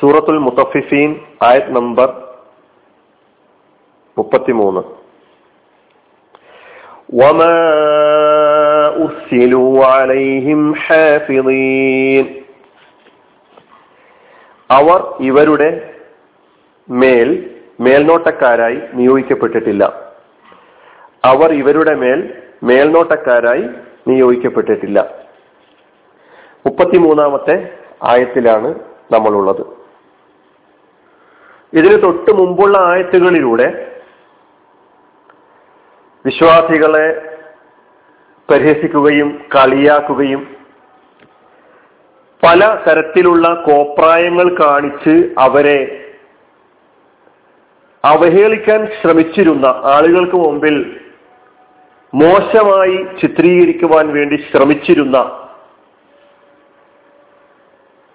സൂറത്തുൽ മുത്തഫിഫീൻ ആയത് നമ്പർ മുപ്പത്തിമൂന്ന് وما أرسلوا عليهم حافظين അവർ ഇവരുടെ മേൽ മേൽനോട്ടക്കാരായി നിയോഗിക്കപ്പെട്ടിട്ടില്ല അവർ ഇവരുടെ മേൽ മേൽനോട്ടക്കാരായി നിയോഗിക്കപ്പെട്ടിട്ടില്ല. മുപ്പത്തിമൂന്നാമത്തെ ആയത്തിലാണ് നമ്മളുള്ളത്. ഇതിന് തൊട്ട് മുമ്പുള്ള ആയത്തുകളിലൂടെ വിശ്വാസികളെ പരിഹസിക്കുകയും കളിയാക്കുകയും പല തരത്തിലുള്ള കോപ്രായങ്ങൾ കാണിച്ച് അവരെ അവഹേളിക്കാൻ ശ്രമിച്ചിരുന്ന ആളുകൾക്ക് മുമ്പിൽ മോശമായി ചിത്രീകരിക്കുവാൻ വേണ്ടി ശ്രമിച്ചിരുന്ന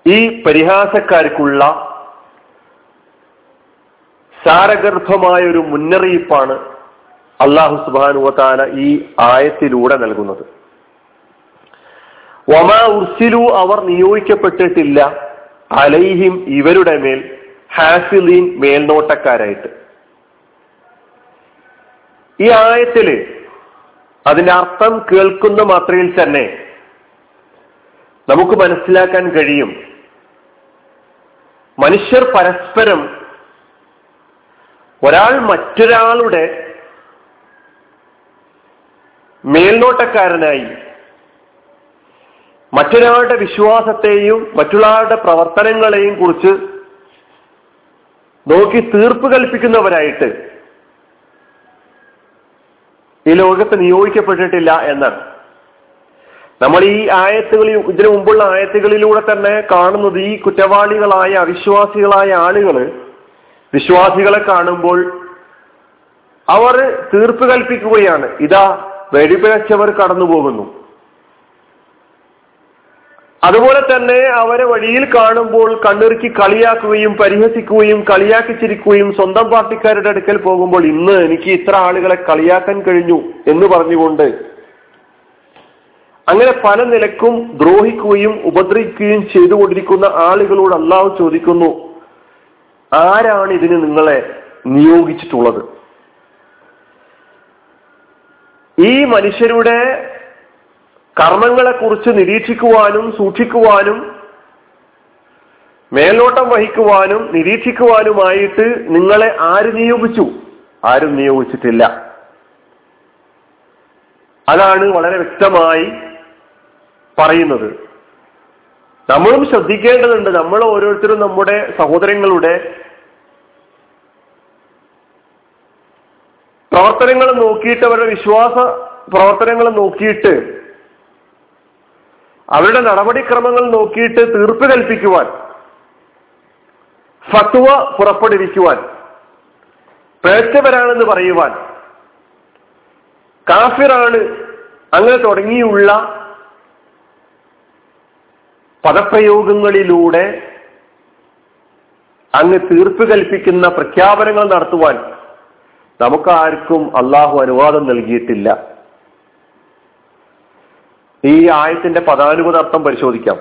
ഈ പരിഹാസക്കാർക്കുള്ള സാരഗർഭമായ ഒരു മുന്നറിയിപ്പാണ് അള്ളാഹു സുബാനുവത്താല ഈ ആയത്തിലൂടെ നൽകുന്നത്. വമാ ഉർസിലു അവർ നിയോഗിക്കപ്പെട്ടിട്ടില്ല. അലൈഹിം ഇവരുടെ മേൽ ഹാസിലീൻ മേൽനോട്ടക്കാരായിട്ട്. ഈ ആയത്തിൽ അതിന്റെ അർത്ഥം കേൾക്കുന്ന മാത്രയിൽ തന്നെ നമുക്ക് മനസ്സിലാക്കാൻ കഴിയും. മനുഷ്യർ പരസ്പരം ഒരാൾ മറ്റൊരാളുടെ മേൽനോട്ടക്കാരനായി മറ്റൊരാളുടെ വിശ്വാസത്തെയും മറ്റുള്ളവരുടെ പ്രവർത്തനങ്ങളെയും കുറിച്ച് നോക്കി തീർപ്പ് കൽപ്പിക്കുന്നവരായിട്ട് ഈ ലോകത്ത് നിയോഗിക്കപ്പെട്ടിട്ടില്ല എന്നാണ്. നമ്മൾ ഈ ആയത്തുകളിൽ ഇതിനു മുമ്പുള്ള ആയത്തുകളിലൂടെ തന്നെ കാണുന്നത് ഈ കുറ്റവാളികളായ അവിശ്വാസികളായ ആളുകൾ വിശ്വാസികളെ കാണുമ്പോൾ അവർ തീർപ്പ് കൽപ്പിക്കുകയാണ്. ഇതാ വെടിപിഴച്ചവർ കടന്നു പോകുന്നു അതുപോലെ തന്നെ അവരെ വഴിയിൽ കാണുമ്പോൾ കണ്ണിറുക്കി കളിയാക്കുകയും പരിഹസിക്കുകയും കളിയാക്കി ചിരിക്കുകയും സ്വന്തം പാർട്ടിക്കാരുടെ അടുക്കൽ പോകുമ്പോൾ ഇന്ന് എനിക്ക് ഇത്ര ആളുകളെ കളിയാക്കാൻ കഴിഞ്ഞു എന്ന് പറഞ്ഞുകൊണ്ട് അങ്ങനെ പല നിലക്കും ദ്രോഹിക്കുകയും ഉപദ്രവിക്കുകയും ചെയ്തുകൊണ്ടിരിക്കുന്ന ആളുകളോട് അള്ളാഹു ചോദിക്കുന്നു ആരാണ് ഇതിന് നിങ്ങളെ നിയോഗിച്ചിട്ടുള്ളത്? ഈ മനുഷ്യരുടെ കർമ്മങ്ങളെക്കുറിച്ച് നിരീക്ഷിക്കുവാനും സൂക്ഷിക്കുവാനും മേലോട്ടം വഹിക്കുവാനും നിരീക്ഷിക്കുവാനുമായിട്ട് നിങ്ങളെ ആര് നിയോഗിച്ചു. ആരും നിയോഗിച്ചിട്ടില്ല. അതാണ് വളരെ വ്യക്തമായി പറയുന്നത്. നമ്മളും ശ്രദ്ധിക്കേണ്ടതുണ്ട് നമ്മൾ ഓരോരുത്തരും നമ്മുടെ സഹോദരങ്ങളുടെ പ്രവർത്തനങ്ങൾ നോക്കിയിട്ട് അവരുടെ വിശ്വാസ പ്രവർത്തനങ്ങൾ നോക്കിയിട്ട് അവരുടെ നടപടിക്രമങ്ങൾ നോക്കിയിട്ട് തീർപ്പ് കൽപ്പിക്കുവാൻ ഫത്വ പുറപ്പെടുവിക്കുവാൻ പ്രേക്ഷകരാണെന്ന് പറയുവാൻ കാഫിറാണ് അങ്ങനെ തുടങ്ങിയുള്ള പദപ്രയോഗങ്ങളിലൂടെ അങ്ങ് തീർപ്പ് കൽപ്പിക്കുന്ന പ്രഖ്യാപനങ്ങൾ നടത്തുവാൻ നമുക്കാർക്കും അള്ളാഹു അനുവാദം നൽകിയിട്ടില്ല. ഈ ആയത്തിന്റെ പദാനുപത അർത്ഥം പരിശോധിക്കാം.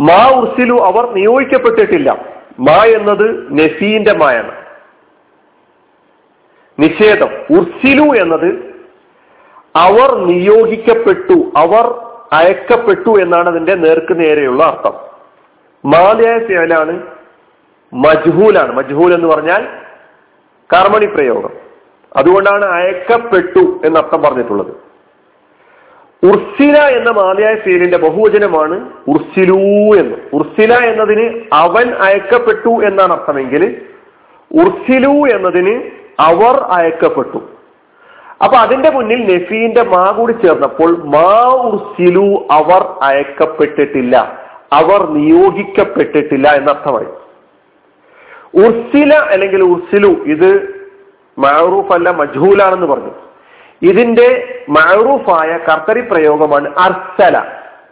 മാ ഉർസിലു അവർ നിയോഗിക്കപ്പെട്ടിട്ടില്ല. മാ എന്നത് നസീന്റെ മായാണ്. നിഷേധം. ഉർസിലു എന്നത് അവർ നിയോഗിക്കപ്പെട്ടു അവർ അയക്കപ്പെട്ടു എന്നാണ് അതിന്റെ നേർക്ക് നേരെയുള്ള അർത്ഥം. മാലയായ ഫേലാണ് മജ്ഹൂലാണ്. മജ്ഹൂൽ എന്ന് പറഞ്ഞാൽ കർമ്മണി പ്രയോഗം. അതുകൊണ്ടാണ് അയക്കപ്പെട്ടു എന്നർത്ഥം പറഞ്ഞിട്ടുള്ളത്. ഉർസില എന്ന മാലയായ ഫീലിന്റെ ബഹുവചനമാണ് ഉർസിലൂ എന്ന്. ഉർസില എന്നതിന് അവൻ അയക്കപ്പെട്ടു എന്നാണ് അർത്ഥമെങ്കിൽ ഉർസിലു എന്നതിന് അവർ അയക്കപ്പെട്ടു. അപ്പൊ അതിന്റെ മുന്നിൽ നഫീന്റെ മാ കൂടി ചേർന്നപ്പോൾ മാ ഉർസിലു അവർ അയക്കപ്പെട്ടിട്ടില്ല. അവർ നിയോഗിക്കപ്പെട്ടിട്ടില്ല എന്നർത്ഥമായി. ഉർസില അല്ലെങ്കിൽ ഉർസിലു ഇത് മാറൂഫ് അല്ല മജ്ഹൂലാണെന്ന് പറഞ്ഞു. ഇതിന്റെ മാറൂഫായ കർത്തരി പ്രയോഗമാണ് അർസല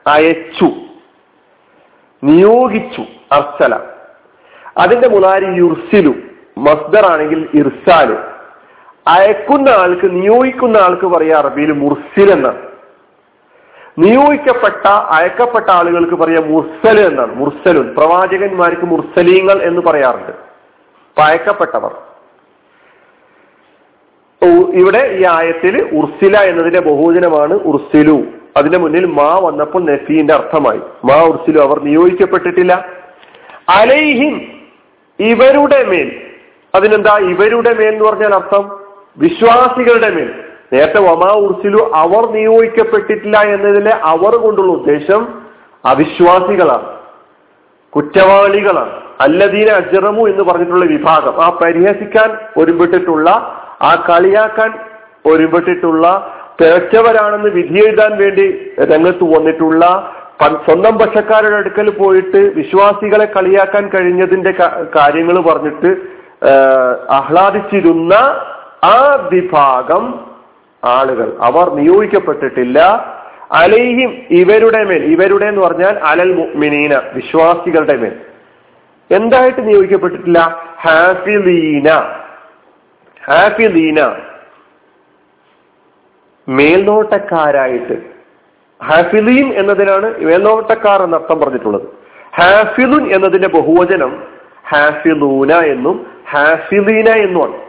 അയച്ചു നിയോഗിച്ചു അർസല. അതിന്റെ മുതാരി യുർസിലു മസ്ദർ ആണെങ്കിൽ ഇർസാലു. അയക്കുന്ന ആൾക്ക് നിയോഗിക്കുന്ന ആൾക്ക് പറയാ അറബിയിൽ മുർസിൽ എന്നാണ്. നിയോഗിക്കപ്പെട്ട അയക്കപ്പെട്ട ആളുകൾക്ക് പറയാ മുർസൽ എന്നാണ്. മുർസലുൻ പ്രവാചകന്മാർക്ക് മുർസലീങ്ങൾ എന്ന് പറയാറുണ്ട്. അയക്കപ്പെട്ടവർ. ഇവിടെ ഈ ആയത്തിൽ ഉർസില എന്നതിന്റെ ബഹുജനമാണ് ഉർസിലു. അതിന്റെ മുന്നിൽ മാ വന്നപ്പോൾ നഫീന്റെ അർത്ഥമായി. മാ ഉർസിലു അവർ നിയോഗിക്കപ്പെട്ടിട്ടില്ല. അലൈഹിം ഇവരുടെ മേൽ. അതിനെന്താ ഇവരുടെ മേൽ എന്ന് പറഞ്ഞാൽ അർത്ഥം? വിശ്വാസികളുടെ മേൽ. നേരത്തെ വമാ ഉർസിലു അവർ നിയോഗിക്കപ്പെട്ടിട്ടില്ല എന്നതിലെ അവർ കൊണ്ടുള്ള ഉദ്ദേശം അവിശ്വാസികളാണ്. കുറ്റവാളികളാണ്. അല്ലദീന അജറമു എന്ന് പറഞ്ഞിട്ടുള്ള വിഭാഗം. ആ പരിഹസിക്കാൻ ഒരുമ്പെട്ടിട്ടുള്ള ആ കളിയാക്കാൻ ഒരുപെട്ടിട്ടുള്ള തിരച്ചവരാണെന്ന് വിധി എഴുതാൻ വേണ്ടി രംഗത്ത് വന്നിട്ടുള്ള സ്വന്തം പക്ഷക്കാരുടെ അടുക്കൽ പോയിട്ട് വിശ്വാസികളെ കളിയാക്കാൻ കഴിഞ്ഞതിന്റെ കാര്യങ്ങൾ പറഞ്ഞിട്ട് ആഹ്ലാദിച്ചിരുന്ന ആ വിഭാഗം ആളുകൾ. അവർ നിയോഗിക്കപ്പെട്ടിട്ടില്ല. അലൈഹിം ഇവരുടെ മേൽ ഇവരുടെ എന്ന് പറഞ്ഞാൽ അലൽ മുഅ്മിനീന വിശ്വാസികളുടെ മേൽ. എന്തായിട്ട് നിയോഗിക്കപ്പെട്ടിട്ടില്ല? ഹാഫിലീന. ഹാഫിലീന മേൽനോട്ടക്കാരായിട്ട്. ഹാഫിലീൻ എന്നതിനാണ് മേൽനോട്ടക്കാർ എന്ന അർത്ഥം പറഞ്ഞിട്ടുള്ളത്. ഹാഫിലുൻ എന്നതിന്റെ ബഹുവചനം ഹാഫിലൂന എന്നും ഹാഫിലീന എന്നുമാണ്.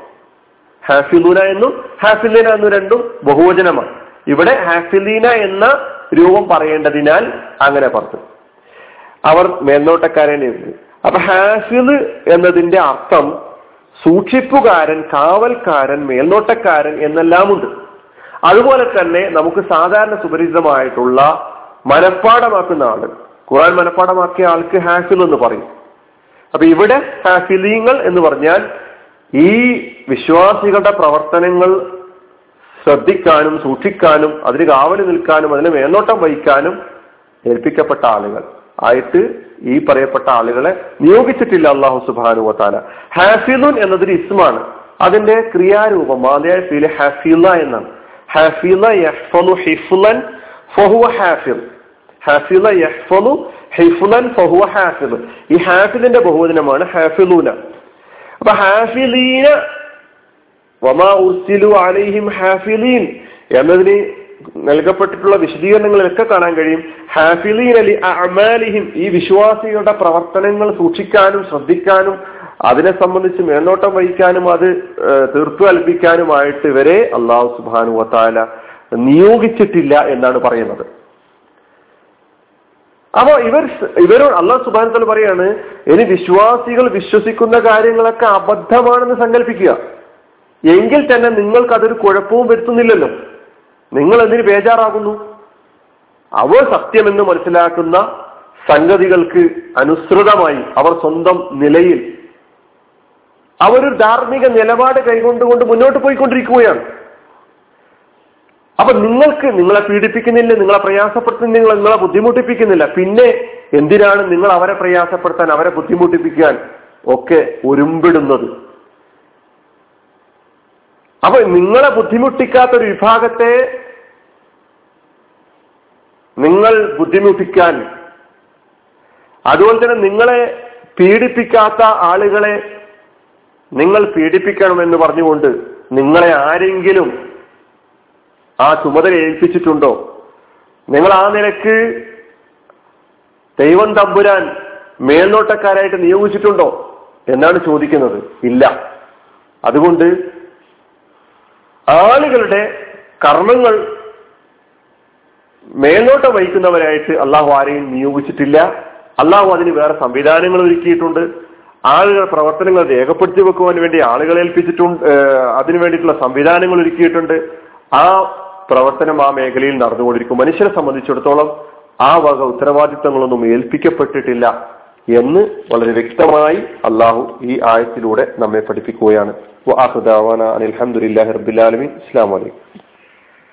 ഹാഫിലൂന എന്നും ഹാഫിലീന എന്നും രണ്ടും ബഹുവചനമാണ്. ഇവിടെ ഹാഫിലീന എന്ന രൂപം പറയേണ്ടതിനാൽ അങ്ങനെ പറഞ്ഞു. അവർ മേൽനോട്ടക്കാരെ അപ്പൊ ഹാഫിദ് എന്നതിന്റെ അർത്ഥം സൂക്ഷിപ്പുകാരൻ കാവൽക്കാരൻ മേൽനോട്ടക്കാരൻ എന്നെല്ലാമുണ്ട്. അതുപോലെ തന്നെ നമുക്ക് സാധാരണ സുപരിചിതമായിട്ടുള്ള മനഃപ്പാടമാക്കുന്ന ആൾ ഖുറാൻ മനഃപ്പാടമാക്കിയ ആൾക്ക് ഹാഫിൽ എന്ന് പറയും. അപ്പൊ ഇവിടെ ഹാഫിലീങ്ങൾ എന്ന് പറഞ്ഞാൽ ഈ വിശ്വാസികളുടെ പ്രവർത്തനങ്ങൾ ശ്രദ്ധിക്കാനും സൂക്ഷിക്കാനും അതിന് കാവൽ നിൽക്കാനും അതിന് മേൽനോട്ടം വഹിക്കാനും ഏൽപ്പിക്കപ്പെട്ട ആളുകൾ. ആയിട്ട് ഈ പറയപ്പെട്ട ആളുകളെ നിയോഗിച്ചിട്ടില്ല അള്ളാഹു സുബാനു വത്താല ഹാഫിലുൻ എന്നതൊരു ഇസ്മാണ്. അതിന്റെ ക്രിയാരൂപം മാതയായ ഫീൽ ഹാഫില എന്നാണ്. ഹാഫില ഈ ഹാഫിലിന്റെ ബഹുവചനമാണ് ഹാഫിലൂന അപ്പൊ ഹാഫിലീന വമാ ഉർസിലു അലൈഹിം ഹാഫിലീൻ എന്നതിന് നൽകപ്പെട്ടിട്ടുള്ള വിശദീകരണങ്ങളിലൊക്കെ കാണാൻ കഴിയും. ഹാഫിലീൻ അലി അമാലിഹിം ഈ വിശ്വാസികളുടെ പ്രവർത്തനങ്ങൾ സൂക്ഷിക്കാനും ശ്രദ്ധിക്കാനും അതിനെ സംബന്ധിച്ച് മേൽനോട്ടം വഹിക്കാനും അത് തീർത്തു കൽപ്പിക്കാനുമായിട്ട് ഇവരെ അള്ളാഹു സുബാനു വത്താല നിയോഗിച്ചിട്ടില്ല എന്നാണ് പറയുന്നത്. അപ്പോ ഇവർ ഇവരോട് അള്ളാഹു തല പറയാണ് ഇനി വിശ്വാസികൾ വിശ്വസിക്കുന്ന കാര്യങ്ങളൊക്കെ അബദ്ധമാണെന്ന് സങ്കല്പിക്കുക എങ്കിൽ തന്നെ നിങ്ങൾക്ക് അതൊരു കുഴപ്പവും വരുത്തുന്നില്ലല്ലോ. നിങ്ങൾ എന്തിന് ബേജാറാകുന്നു? അവർ സത്യമെന്ന് മനസ്സിലാക്കുന്ന സംഗതികൾക്ക് അനുസൃതമായി അവർ സ്വന്തം നിലയിൽ അവരൊരു ധാർമ്മിക നിലപാട് കൈകൊണ്ടുകൊണ്ട് മുന്നോട്ട് പോയിക്കൊണ്ടിരിക്കുകയാണ്. അപ്പൊ നിങ്ങൾക്ക് നിങ്ങളെ പീഡിപ്പിക്കുന്നില്ല നിങ്ങളെ പ്രയാസപ്പെടുത്തുന്നില്ല നിങ്ങൾ നിങ്ങളെ ബുദ്ധിമുട്ടിപ്പിക്കുന്നില്ല. പിന്നെ എന്തിനാണ് നിങ്ങൾ അവരെ പ്രയാസപ്പെടുത്താൻ അവരെ ബുദ്ധിമുട്ടിപ്പിക്കാൻ ഒക്കെ ഒരുമ്പിടുന്നത്? അപ്പൊ നിങ്ങളെ ബുദ്ധിമുട്ടിക്കാത്ത ഒരു വിഭാഗത്തെ നിങ്ങൾ ബുദ്ധിമുട്ടിക്കാൻ അതുപോലെ തന്നെ നിങ്ങളെ പീഡിപ്പിക്കാത്ത ആളുകളെ നിങ്ങൾ പീഡിപ്പിക്കണമെന്ന് പറഞ്ഞുകൊണ്ട് നിങ്ങളെ ആരെങ്കിലും ആ ചുമതല ഏൽപ്പിച്ചിട്ടുണ്ടോ? നിങ്ങൾ ആ നിലയ്ക്ക് ദൈവം തമ്പുരാൻ മേൽനോട്ടക്കാരായിട്ട് നിയോഗിച്ചിട്ടുണ്ടോ? എന്നാണ് ചോദിക്കുന്നത്. ഇല്ല. അതുകൊണ്ട് ആളുകളുടെ കർമ്മങ്ങൾ മേൽനോട്ടം വഹിക്കുന്നവരായിട്ട് അള്ളാഹു ആരെയും നിയോഗിച്ചിട്ടില്ല. അള്ളാഹു അതിന് വേറെ സംവിധാനങ്ങൾ ഒരുക്കിയിട്ടുണ്ട്. ആളുകളുടെ പ്രവർത്തനങ്ങൾ രേഖപ്പെടുത്തി വെക്കുവാൻ വേണ്ടി ആളുകളെ ഏൽപ്പിച്ചിട്ടുണ്ട് അതിനു വേണ്ടിയിട്ടുള്ള സംവിധാനങ്ങൾ ഒരുക്കിയിട്ടുണ്ട്. ആ പ്രവർത്തനം ആ മേഖലയിൽ നടന്നുകൊണ്ടിരിക്കും. മനുഷ്യരെ സംബന്ധിച്ചിടത്തോളം ആ വക ഉത്തരവാദിത്തങ്ങളൊന്നും ഏൽപ്പിക്കപ്പെട്ടിട്ടില്ല. എന്ന് വളരെ വ്യക്തമായി അള്ളാഹു ഈ ആയത്തിലൂടെ നമ്മെ പഠിപ്പിക്കുകയാണ്. അലഹമുല്ലാ റബിലാലമി ഇസ്ലാം വലൈക്കും